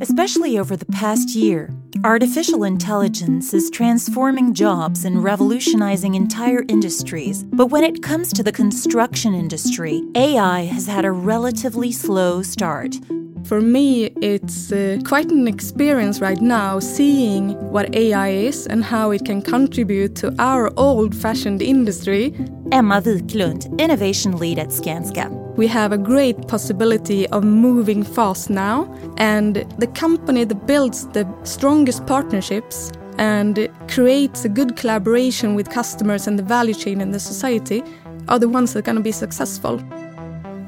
Especially over the past year, artificial intelligence is transforming jobs and revolutionizing entire industries. But when it comes to the construction industry, AI has had a relatively slow start. For me, it's uh, quite an experience right now seeing what AI is and how it can contribute to our old fashioned industry. Emma Viklund, Innovation Lead at Skanska. We have a great possibility of moving fast now, and the company that builds the strongest partnerships and creates a good collaboration with customers and the value chain in the society are the ones that are going to be successful.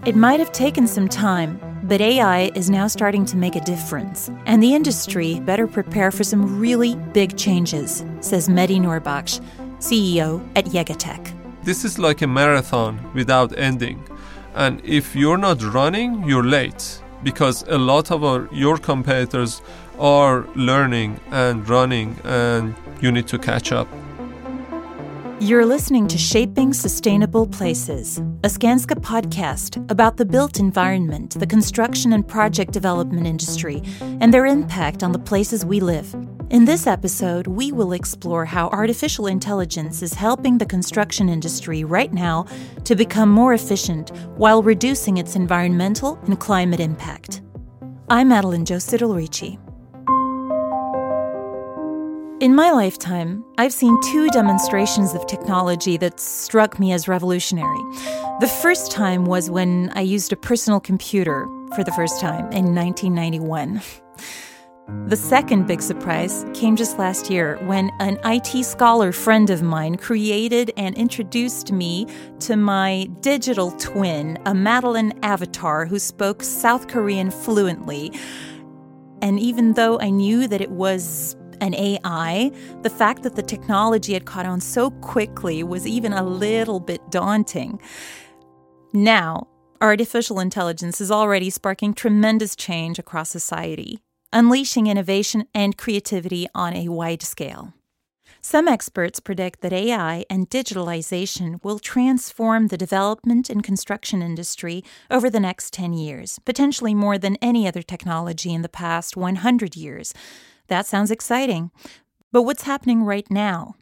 It might have taken some time, but AI is now starting to make a difference, and the industry better prepare for some really big changes, says Mehdi Nourbakhsh, CEO at YegaTech. This is like a marathon without ending. And if you're not running, you're late because a lot of our, your competitors are learning and running, and you need to catch up. You're listening to Shaping Sustainable Places, a Skanska podcast about the built environment, the construction and project development industry, and their impact on the places we live. In this episode, we will explore how artificial intelligence is helping the construction industry right now to become more efficient while reducing its environmental and climate impact. I'm Madeline Josidel Ricci. In my lifetime, I've seen two demonstrations of technology that struck me as revolutionary. The first time was when I used a personal computer for the first time in 1991. The second big surprise came just last year when an IT scholar friend of mine created and introduced me to my digital twin, a Madeline avatar who spoke South Korean fluently. And even though I knew that it was an AI, the fact that the technology had caught on so quickly was even a little bit daunting. Now, artificial intelligence is already sparking tremendous change across society, unleashing innovation and creativity on a wide scale. Some experts predict that AI and digitalization will transform the development and construction industry over the next 10 years, potentially more than any other technology in the past 100 years, that sounds exciting. But what's happening right now?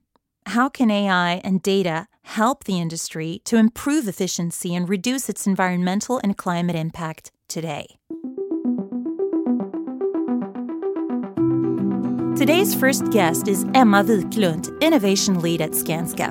How can AI and data help the industry to improve efficiency and reduce its environmental and climate impact today? Today's first guest is Emma Viklund, Innovation Lead at Skanska.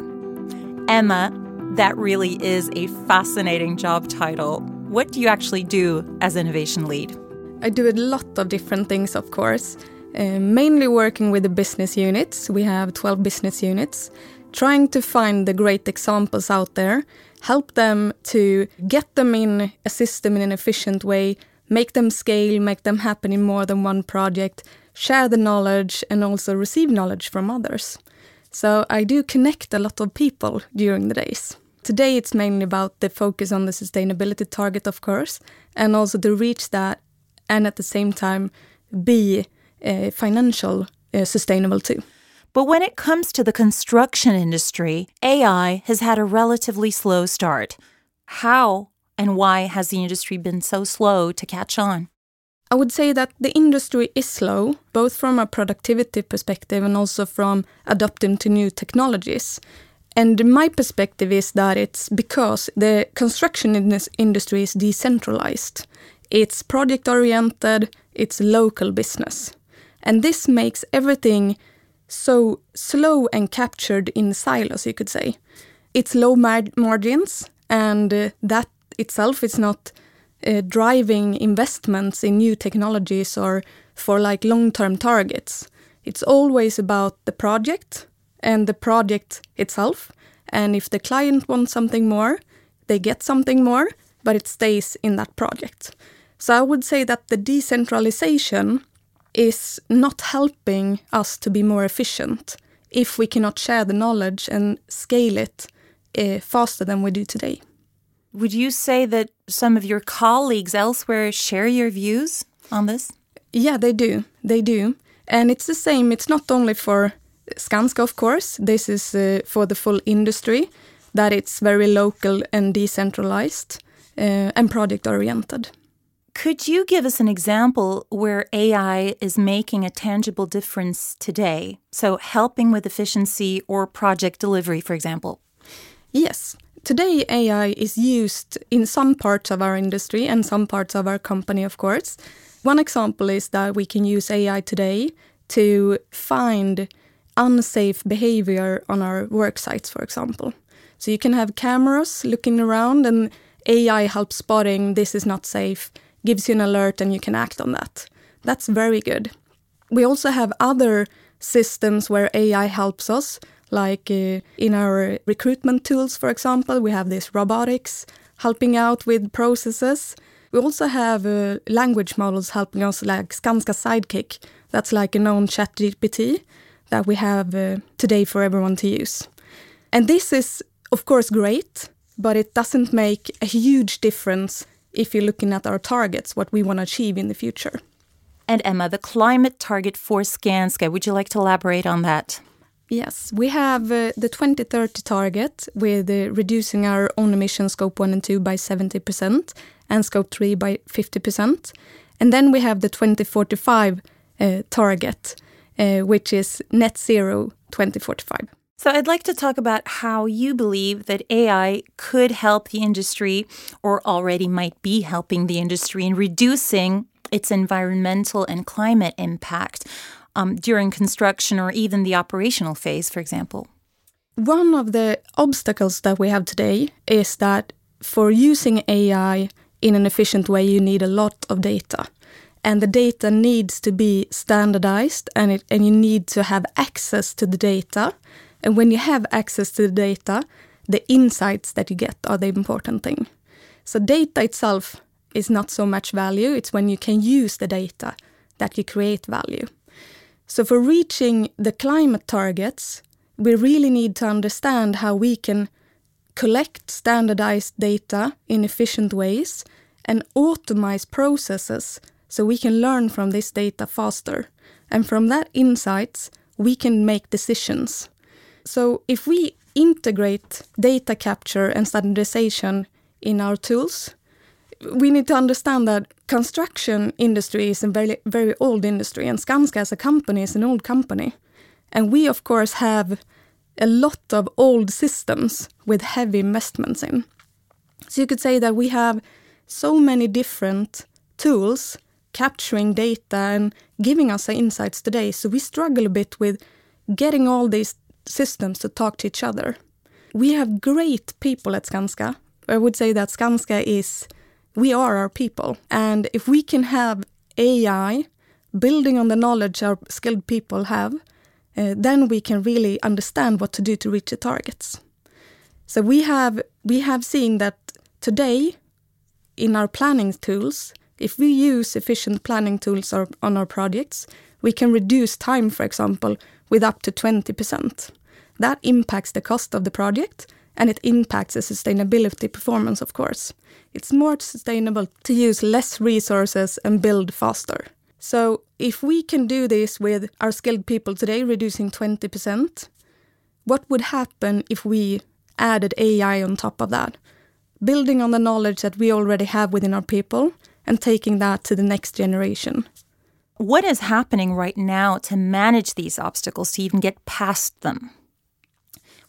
Emma, that really is a fascinating job title. What do you actually do as Innovation Lead? I do a lot of different things, of course. Uh, mainly working with the business units. We have 12 business units, trying to find the great examples out there, help them to get them in a system in an efficient way, make them scale, make them happen in more than one project, share the knowledge, and also receive knowledge from others. So I do connect a lot of people during the days. Today it's mainly about the focus on the sustainability target, of course, and also to reach that and at the same time be uh, financial uh, sustainable too. But when it comes to the construction industry, AI has had a relatively slow start. How and why has the industry been so slow to catch on? I would say that the industry is slow, both from a productivity perspective and also from adapting to new technologies. And my perspective is that it's because the construction in this industry is decentralized. It's project oriented, it's local business. And this makes everything so slow and captured in silos, you could say. It's low mar margins, and uh, that itself is not uh, driving investments in new technologies or for like long term targets. It's always about the project and the project itself. And if the client wants something more, they get something more, but it stays in that project. So I would say that the decentralization is not helping us to be more efficient if we cannot share the knowledge and scale it uh, faster than we do today. Would you say that some of your colleagues elsewhere share your views on this? Yeah, they do. They do. And it's the same. It's not only for Skanska, of course. This is uh, for the full industry, that it's very local and decentralized uh, and project oriented. Could you give us an example where AI is making a tangible difference today? So, helping with efficiency or project delivery, for example? Yes. Today, AI is used in some parts of our industry and some parts of our company, of course. One example is that we can use AI today to find unsafe behavior on our work sites, for example. So you can have cameras looking around, and AI helps spotting this is not safe, gives you an alert, and you can act on that. That's very good. We also have other systems where AI helps us, like uh, in our recruitment tools, for example, we have this robotics helping out with processes. We also have uh, language models helping us, like Skanska Sidekick. That's like a known chat GPT that we have uh, today for everyone to use. And this is, of course, great, but it doesn't make a huge difference if you're looking at our targets, what we want to achieve in the future. And Emma, the climate target for Skanska, would you like to elaborate on that? Yes, we have uh, the 2030 target with uh, reducing our own emissions, scope 1 and 2, by 70% and scope 3 by 50%. And then we have the 2045 uh, target, uh, which is net zero 2045. So, I'd like to talk about how you believe that AI could help the industry, or already might be helping the industry in reducing its environmental and climate impact um, during construction or even the operational phase, for example. One of the obstacles that we have today is that for using AI in an efficient way, you need a lot of data and the data needs to be standardized and, it, and you need to have access to the data. And when you have access to the data, the insights that you get are the important thing. So data itself is not so much value, it's when you can use the data that you create value. So for reaching the climate targets, we really need to understand how we can collect standardized data in efficient ways and automate processes so we can learn from this data faster. And from that insights, we can make decisions. So if we integrate data capture and standardization in our tools, we need to understand that construction industry is a very very old industry and Skanska as a company is an old company. And we of course have a lot of old systems with heavy investments in. So you could say that we have so many different tools capturing data and giving us insights today. So we struggle a bit with getting all these systems to talk to each other. We have great people at Skanska. I would say that Skanska is, we are our people. And if we can have AI building on the knowledge our skilled people have, uh, then we can really understand what to do to reach the targets. So we have we have seen that today in our planning tools, if we use efficient planning tools on our projects, we can reduce time, for example, with up to 20%. That impacts the cost of the project and it impacts the sustainability performance, of course. It's more sustainable to use less resources and build faster. So, if we can do this with our skilled people today, reducing 20%, what would happen if we added AI on top of that? Building on the knowledge that we already have within our people and taking that to the next generation. What is happening right now to manage these obstacles to even get past them?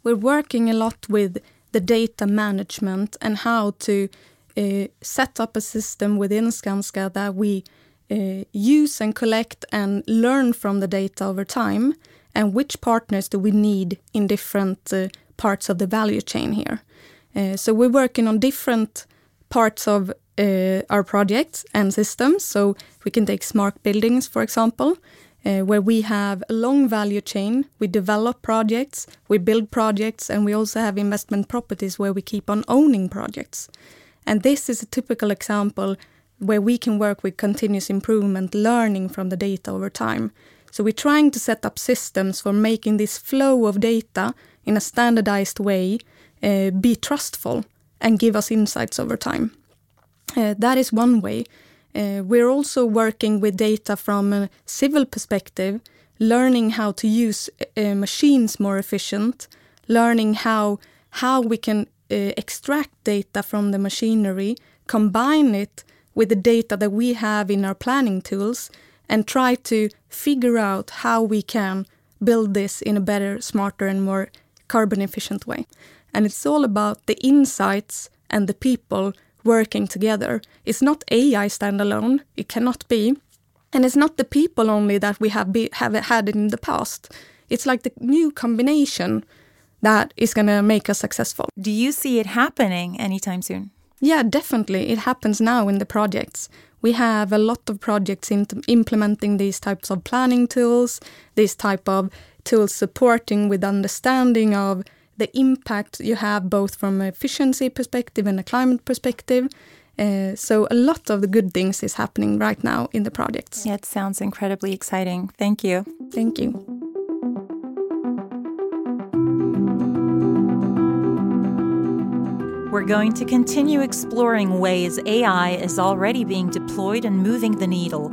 We're working a lot with the data management and how to uh, set up a system within Skanska that we uh, use and collect and learn from the data over time, and which partners do we need in different uh, parts of the value chain here. Uh, so we're working on different parts of uh, our projects and systems. So we can take smart buildings, for example, where we have a long value chain. We develop projects, we build projects, and we also have investment properties where we keep on owning projects. And this is a typical example where we can work with continuous improvement, learning from the data over time. So we're trying to set up systems for making this flow of data in a standardized way uh, be trustful and give us insights over time. Uh, that is one way. Uh, we're also working with data from a civil perspective, learning how to use uh, machines more efficient, learning how how we can extract data from the machinery, combine it with the data that we have in our planning tools and try to figure out how we can build this in a better, smarter, and more carbon efficient way. And it's all about the insights and the people working together. It's not AI standalone, it cannot be. And it's not the people only that we have, be, have had in the past. It's like the new combination that is going to make us successful. Do you see it happening anytime soon? Yeah, definitely. It happens now in the projects. We have a lot of projects in implementing these types of planning tools, these type of tools supporting with understanding of the impact you have both from an efficiency perspective and a climate perspective. Uh, so a lot of the good things is happening right now in the projects. Yeah, it sounds incredibly exciting. Thank you. Thank you. We're going to continue exploring ways AI is already being deployed and moving the needle.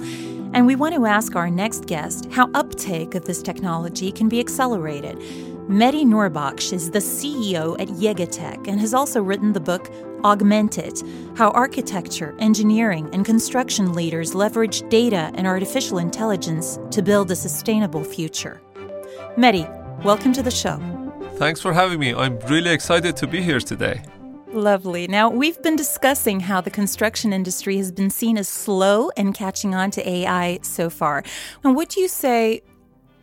And we want to ask our next guest how uptake of this technology can be accelerated. Mehdi Nourbakhsh is the CEO at YegaTech and has also written the book Augment It How Architecture, Engineering, and Construction Leaders Leverage Data and Artificial Intelligence to Build a Sustainable Future. Mehdi, welcome to the show. Thanks for having me. I'm really excited to be here today. Lovely. Now, we've been discussing how the construction industry has been seen as slow in catching on to AI so far. And what do you say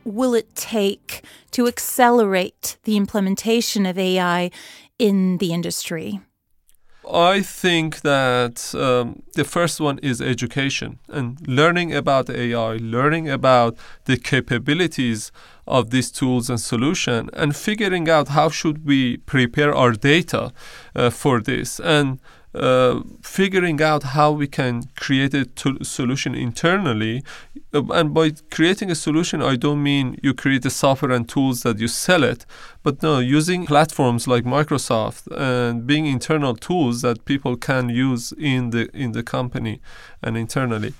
will it take to accelerate the implementation of AI in the industry? I think that um, the first one is education and learning about AI, learning about the capabilities of these tools and solution, and figuring out how should we prepare our data uh, for this and uh, figuring out how we can create a solution internally. Uh, and by creating a solution, I don't mean you create the software and tools that you sell it, but no, using platforms like Microsoft and being internal tools that people can use in the in the company and internally.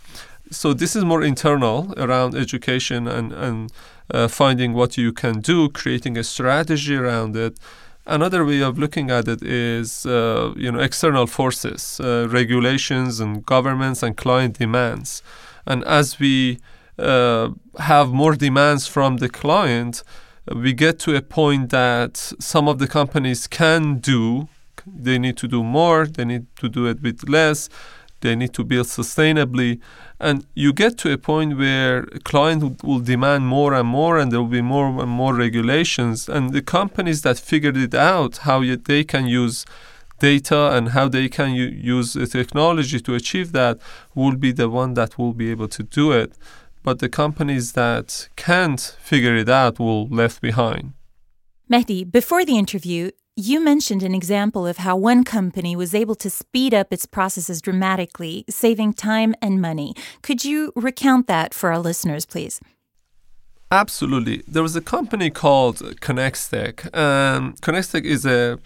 So this is more internal around education and and uh, finding what you can do, creating a strategy around it. Another way of looking at it is, uh, you know, external forces, uh, regulations, and governments and client demands. And as we uh, have more demands from the client, we get to a point that some of the companies can do. They need to do more. They need to do it with less. They need to build sustainably. And you get to a point where a client will demand more and more, and there will be more and more regulations. And the companies that figured it out, how they can use data and how they can u- use the technology to achieve that, will be the one that will be able to do it. But the companies that can't figure it out will left behind. Mehdi, before the interview, you mentioned an example of how one company was able to speed up its processes dramatically, saving time and money. Could you recount that for our listeners, please? Absolutely. There was a company called and ConXtech is a,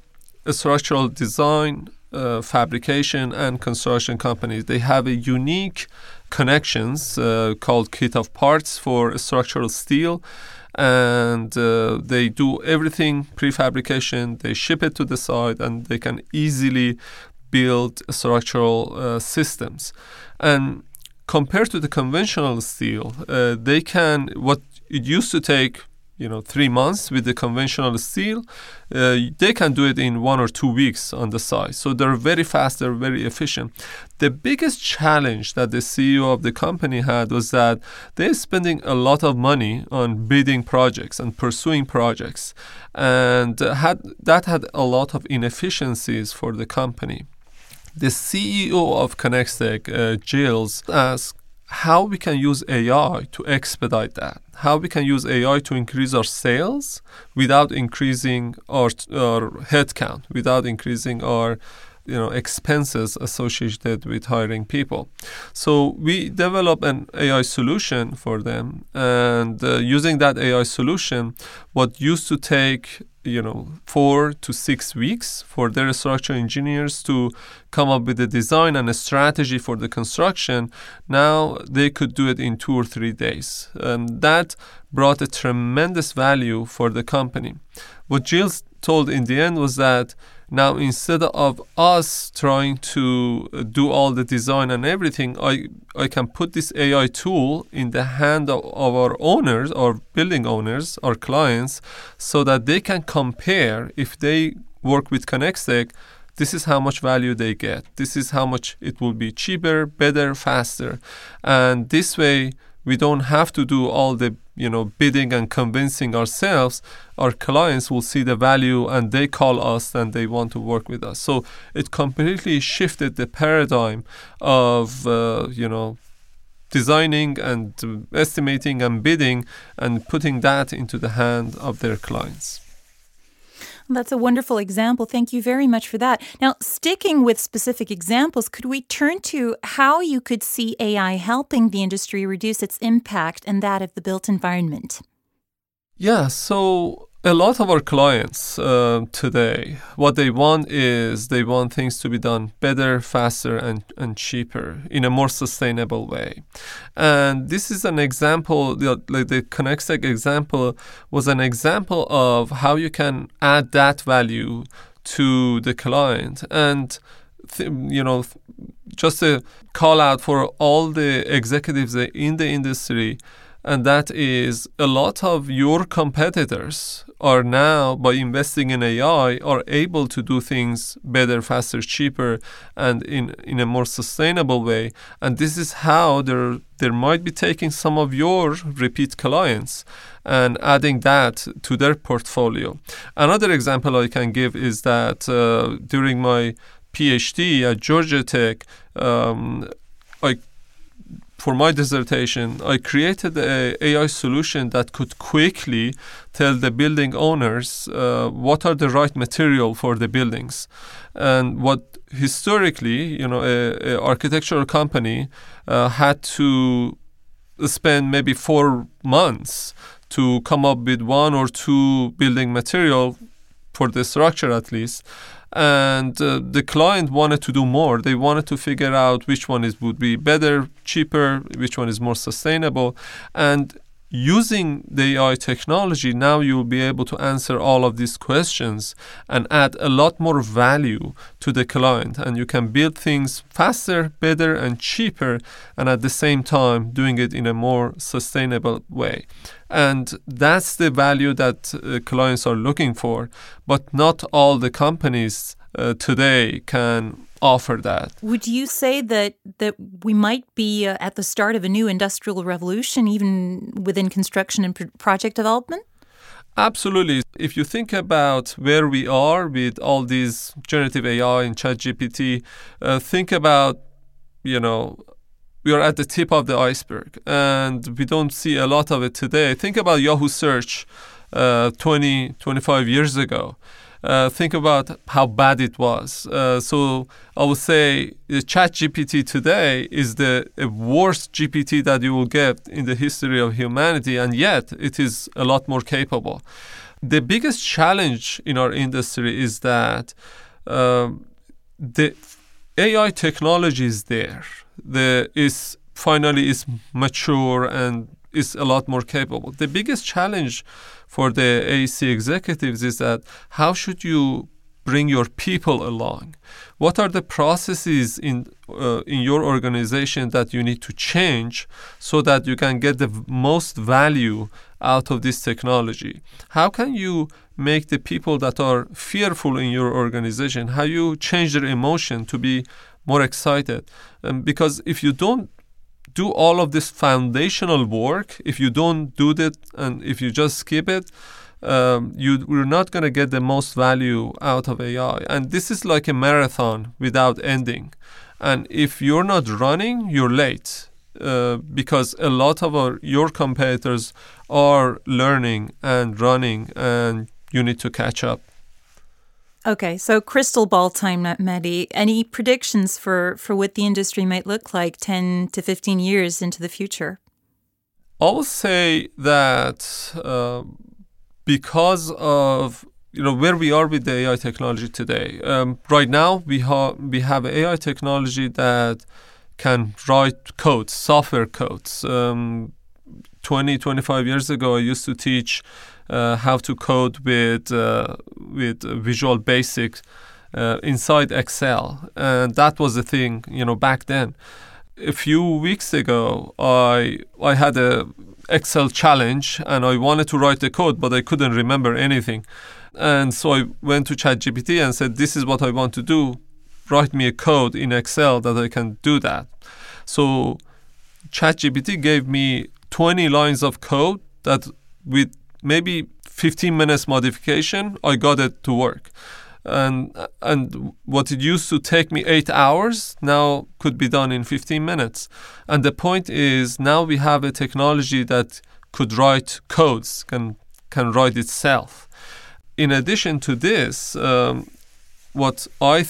a structural design, uh, fabrication, and construction company. They have a unique connections uh, called kit of parts for structural steel and uh, they do everything prefabrication. They ship it to the site, and they can easily build structural uh, systems. And compared to the conventional steel, uh, they can what it used to take you know three months with the conventional steel uh, they can do it in one or two weeks on the site. So they're very fast they're very efficient. The biggest challenge that the ceo of the company had was that they're spending a lot of money on bidding projects and pursuing projects and had that had a lot of inefficiencies for the company. The ceo of ConXtech, uh, Gilles, asked how we can use AI to expedite that, how we can use AI to increase our sales without increasing our, our headcount, without increasing our you know expenses associated with hiring people. So we develop an ai solution for them and uh, using that ai solution what used to take you know four to six weeks for their structural engineers to come up with a design and a strategy for the construction now they could do it in two or three days. And that brought a tremendous value for the company. What Gilles told in the end was that Now, instead of us trying to uh, do all the design and everything, I, I can put this AI tool in the hand of, of our owners, our building owners, our clients, so that they can compare if they work with ConXtech this is how much value they get. This is how much it will be cheaper, better, faster. And this way, we don't have to do all the you know bidding and convincing ourselves our clients will see the value and they call us and they want to work with us. So it completely shifted the paradigm of uh, you know designing and estimating and bidding and putting that into the hand of their clients that's a wonderful example. Thank you very much for that. Now, sticking with specific examples, could we turn to how you could see AI helping the industry reduce its impact and that of the built environment? Yeah, so a lot of our clients uh, today, what they want is they want things to be done better, faster, and, and cheaper in a more sustainable way. And this is an example, the, like the ConXtech example was an example of how you can add that value to the client. And th- you know, just a call out for all the executives in the industry and that is a lot of your competitors are now by investing in AI are able to do things better, faster, cheaper, and in in a more sustainable way. And this is how they're they might be taking some of your repeat clients and adding that to their portfolio. Another example I can give is that uh, during my PhD at Georgia Tech, um, I for my dissertation, I created a AI solution that could quickly tell the building owners uh, what are the right material for the buildings, and what historically, you know, a, a architectural company uh, had to spend maybe four months to come up with one or two building material for the structure at least and uh, the client wanted to do more. They wanted to figure out which one is would be better cheaper which one is more sustainable. And using the AI technology, now you will be able to answer all of these questions and add a lot more value to the client. And you can build things faster, better, and cheaper, and at the same time, doing it in a more sustainable way. And that's the value that uh, clients are looking for. But not all the companies uh, today can offer that. Would you say that that we might be uh, at the start of a new industrial revolution, even within construction and project development? Absolutely. If you think about where we are with all these generative AI and ChatGPT, uh, think about, you know, we are at the tip of the iceberg and we don't see a lot of it today. Think about Yahoo search uh, 20, 25 years ago uh, think about how bad it was. Uh, so I would say the Chat GPT today is the worst GPT that you will get in the history of humanity, and yet it is a lot more capable. The biggest challenge in our industry is that um, the AI technology is there. The is finally is mature and is a lot more capable. The biggest challenge for the AEC executives is that how should you bring your people along? What are the processes in uh, in your organization that you need to change so that you can get the most value out of this technology? How can you make the people that are fearful in your organization how you change their emotion to be more excited? Um, because if you don't do all of this foundational work, if you don't do that and if you just skip it, um, you we're not going to get the most value out of AI. And this is like a marathon without ending. And if you're not running, you're late uh, because a lot of our, your competitors are learning and running, and you need to catch up. Okay, so crystal ball time, Mehdi. Any predictions for, for what the industry might look like 10 to 15 years into the future? I would say that uh, because of you know where we are with the AI technology today, um, right now we have we have AI technology that can write codes, software codes. Um, 20, 25 years ago, I used to teach how to code with uh, with Visual Basic, uh, inside Excel, and that was the thing, you know, back then. A few weeks ago, I I had a Excel challenge, and I wanted to write the code, but I couldn't remember anything, and so I went to ChatGPT and said, "This is what I want to do. Write me a code in Excel that I can do that." So ChatGPT gave me 20 lines of code that with maybe 15 minutes modification, I got it to work. And and what it used to take me eight hours now could be done in 15 minutes. And the point is now we have a technology that could write codes, can can write itself. In addition to this, um, what I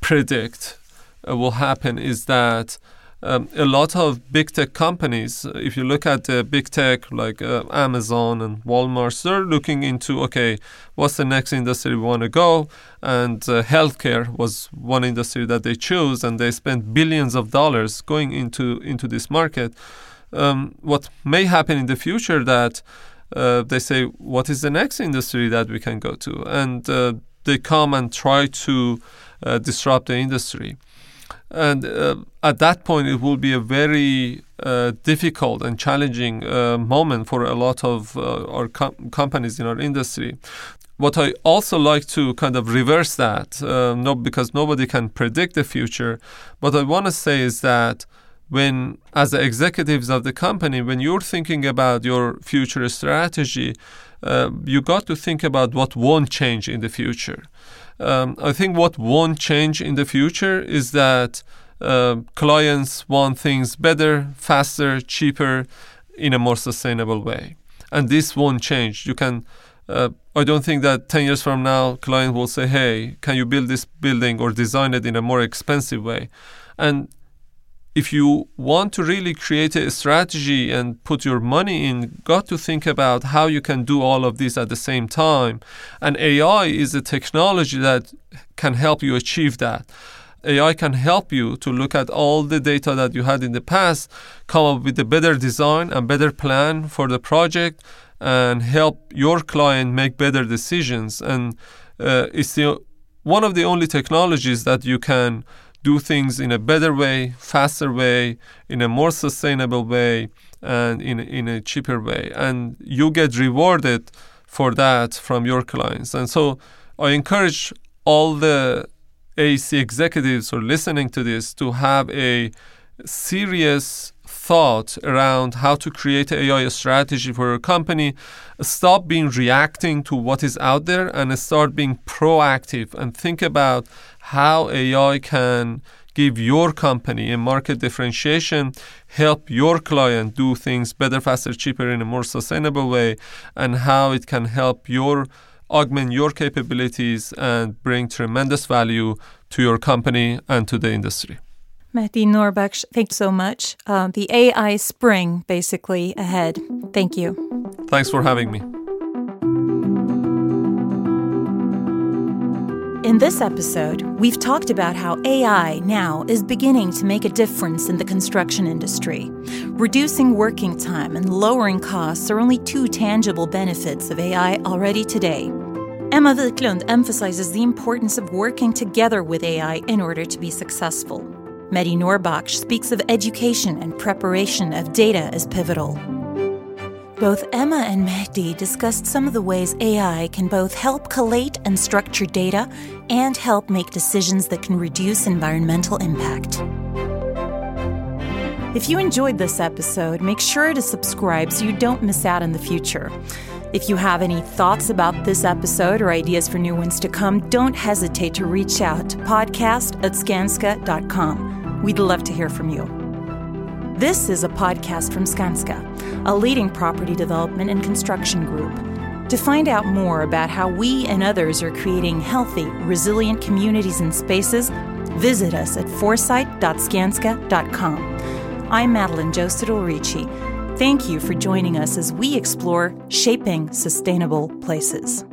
predict uh, will happen is that um, a lot of big tech companies, if you look at the big tech like uh, Amazon and Walmart, they're looking into okay, what's the next industry we want to go? And uh, healthcare was one industry that they chose, and they spent billions of dollars going into into this market. Um, what may happen in the future that uh, they say, what is the next industry that we can go to? And uh, they come and try to uh, disrupt the industry and uh, at that point it will be a very uh, difficult and challenging uh, moment for a lot of uh, our com- companies in our industry. What i also like to kind of reverse that uh, no because nobody can predict the future what i want to say is that when as the executives of the company when you're thinking about your future strategy uh, you got to think about what won't change in the future um, I think what won't change in the future is that uh, clients want things better, faster, cheaper, in a more sustainable way. And this won't change. You can. Uh, I don't think that 10 years from now, client will say, "Hey, can you build this building or design it in a more expensive way?" And if you want to really create a strategy and put your money in, got to think about how you can do all of this at the same time. And AI is a technology that can help you achieve that. AI can help you to look at all the data that you had in the past, come up with a better design and better plan for the project, and help your client make better decisions. And uh, it's the one of the only technologies that you can do things in a better way, faster way, in a more sustainable way, and in, in a cheaper way. And you get rewarded for that from your clients. And so I encourage all the AEC executives who are listening to this to have a serious thought around how to create an AI strategy for your company. Stop being reacting to what is out there and start being proactive and think about how AI can give your company a market differentiation, help your client do things better, faster, cheaper in a more sustainable way, and how it can help your augment your capabilities and bring tremendous value to your company and to the industry. Mehdi Nourbakhsh, thanks so much. Uh, the AI spring basically ahead. Thank you. Thanks for having me. In this episode, we've talked about how AI now is beginning to make a difference in the construction industry. Reducing working time and lowering costs are only two tangible benefits of AI already today. Emma Viklund emphasizes the importance of working together with AI in order to be successful. Mehdi Nourbakhsh speaks of education and preparation of data as pivotal. Both Emma and Mehdi discussed some of the ways AI can both help collate and structure data and help make decisions that can reduce environmental impact. If you enjoyed this episode, make sure to subscribe so you don't miss out in the future. If you have any thoughts about this episode or ideas for new ones to come, don't hesitate to reach out to podcast at skanska.com. We'd love to hear from you. This is a podcast from Skanska, a leading property development and construction group. To find out more about how we and others are creating healthy, resilient communities and spaces, visit us at foresight.skanska.com. I'm Madeline Joseph Ricci. Thank you for joining us as we explore shaping sustainable places.